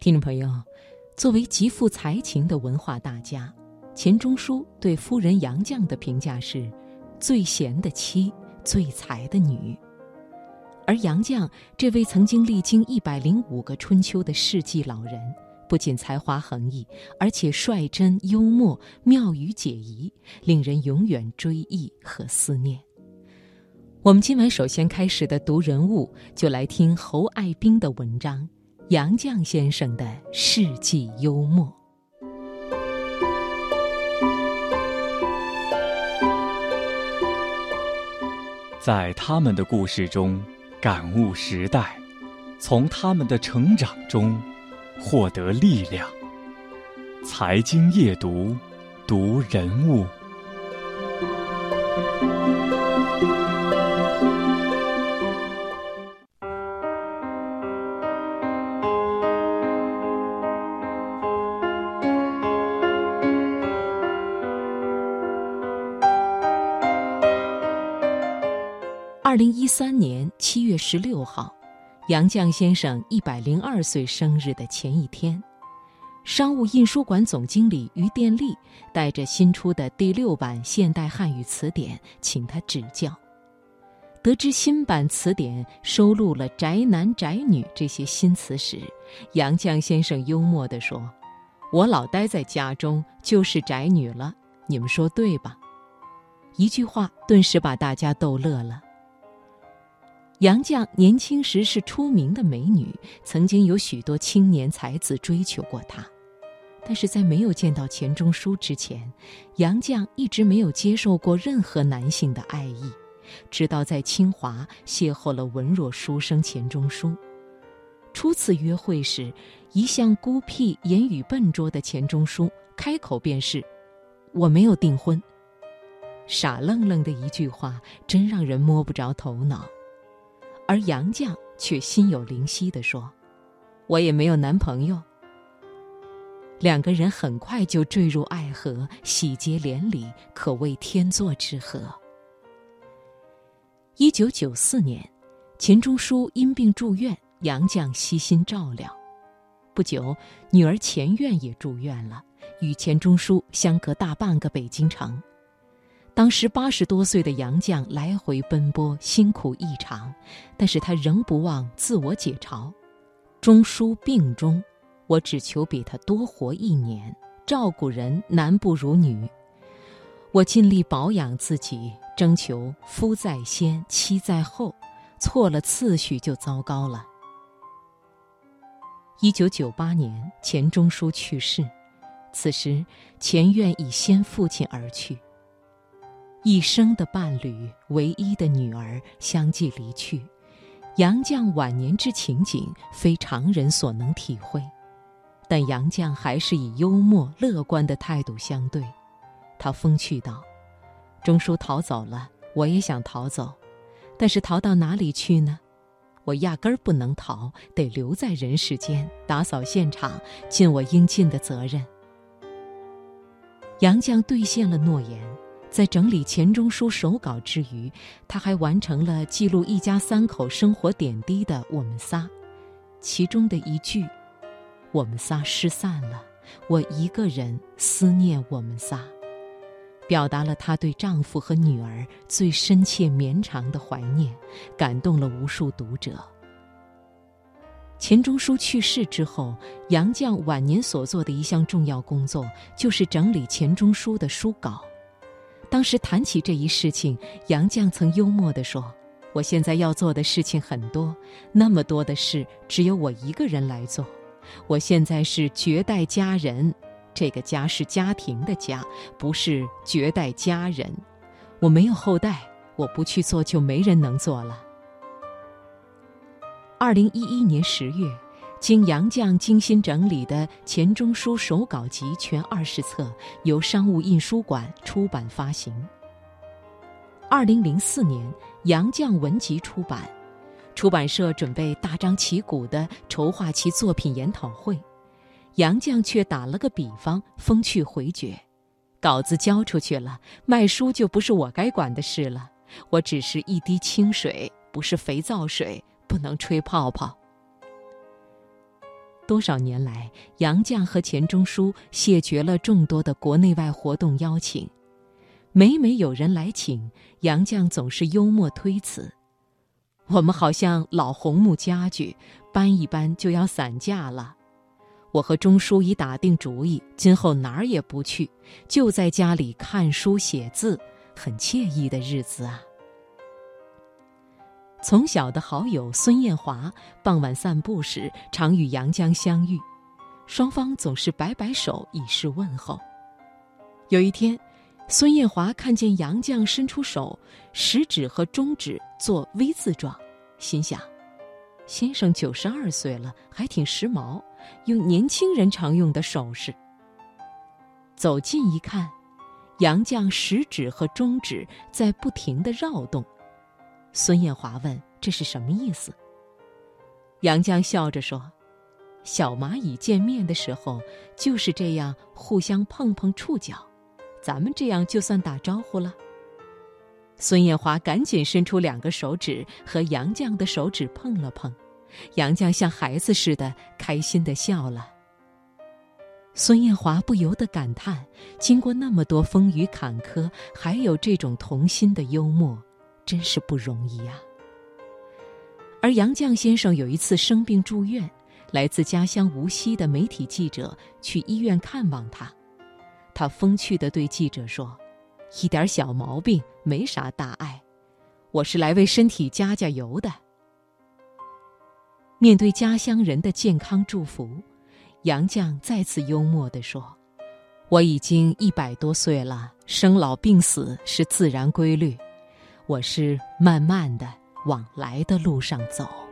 听众朋友，作为极富才情的文化大家，钱钟书对夫人杨绛的评价是：最贤的妻，最才的女。而杨绛这位曾经历经一百零五个春秋的世纪老人，不仅才华横溢，而且率真幽默、妙语解疑，令人永远追忆和思念。我们今晚首先开始的读人物，就来听侯爱兵的文章。杨绛先生的世纪幽默，在他们的故事中感悟时代，从他们的成长中获得力量。财经夜读，读人物。二零一三年七月十六号，杨绛先生一百零二岁生日的前一天，商务印书馆总经理于殿丽带着新出的第六版现代汉语词典，请他指教。得知新版词典收录了“宅男”“宅女”这些新词时，杨绛先生幽默地说：“我老待在家中就是宅女了，你们说对吧？”一句话顿时把大家逗乐了。杨绛年轻时是出名的美女，曾经有许多青年才子追求过她，但是在没有见到钱钟书之前，杨绛一直没有接受过任何男性的爱意，直到在清华邂逅了文弱书生钱钟书。初次约会时，一向孤僻、言语笨拙的钱钟书开口便是：“我没有订婚。”傻愣愣的一句话，真让人摸不着头脑。而杨绛却心有灵犀地说：“我也没有男朋友。”两个人很快就坠入爱河，喜结连理，可谓天作之合。一九九四年，钱钟书因病住院，杨绛悉心照料。不久，女儿钱院也住院了，与钱钟书相隔大半个北京城。当时八十多岁的杨绛来回奔波，辛苦异常，但是他仍不忘自我解嘲：“钟书病中，我只求比他多活一年。照顾人男不如女，我尽力保养自己，征求夫在先，妻在后，错了次序就糟糕了。”一九九八年，钱钟书去世，此时钱院已先父亲而去。一生的伴侣，唯一的女儿相继离去，杨绛晚年之情景非常人所能体会，但杨绛还是以幽默乐观的态度相对。他风趣道：“钟书逃走了，我也想逃走，但是逃到哪里去呢？我压根儿不能逃，得留在人世间，打扫现场，尽我应尽的责任。”杨绛兑现了诺言。在整理钱钟书手稿之余，他还完成了记录一家三口生活点滴的《我们仨》，其中的一句：“我们仨失散了，我一个人思念我们仨”，表达了她对丈夫和女儿最深切绵长的怀念，感动了无数读者。钱钟书去世之后，杨绛晚年所做的一项重要工作，就是整理钱钟书的书稿。当时谈起这一事情，杨绛曾幽默地说：“我现在要做的事情很多，那么多的事只有我一个人来做。我现在是绝代佳人，这个家是家庭的家，不是绝代佳人。我没有后代，我不去做就没人能做了。”二零一一年十月。经杨绛精心整理的《钱钟书手稿集》全二十册，由商务印书馆出版发行。二零零四年，杨绛文集出版，出版社准备大张旗鼓地筹划其作品研讨会，杨绛却打了个比方，风趣回绝：“稿子交出去了，卖书就不是我该管的事了。我只是一滴清水，不是肥皂水，不能吹泡泡。”多少年来，杨绛和钱钟书谢绝了众多的国内外活动邀请。每每有人来请，杨绛总是幽默推辞：“我们好像老红木家具，搬一搬就要散架了。我和钟书已打定主意，今后哪儿也不去，就在家里看书写字，很惬意的日子啊。”从小的好友孙艳华，傍晚散步时常与杨绛相遇，双方总是摆摆手以示问候。有一天，孙艳华看见杨绛伸出手，食指和中指做 V 字状，心想：先生九十二岁了，还挺时髦，用年轻人常用的手势。走近一看，杨绛食指和中指在不停的绕动。孙艳华问：“这是什么意思？”杨绛笑着说：“小蚂蚁见面的时候就是这样，互相碰碰触角，咱们这样就算打招呼了。”孙艳华赶紧伸出两个手指和杨绛的手指碰了碰，杨绛像孩子似的开心的笑了。孙艳华不由得感叹：经过那么多风雨坎坷，还有这种童心的幽默。真是不容易呀。而杨绛先生有一次生病住院，来自家乡无锡的媒体记者去医院看望他，他风趣地对记者说：“一点小毛病，没啥大碍，我是来为身体加加油的。”面对家乡人的健康祝福，杨绛再次幽默地说：“我已经一百多岁了，生老病死是自然规律。”我是慢慢的往来的路上走。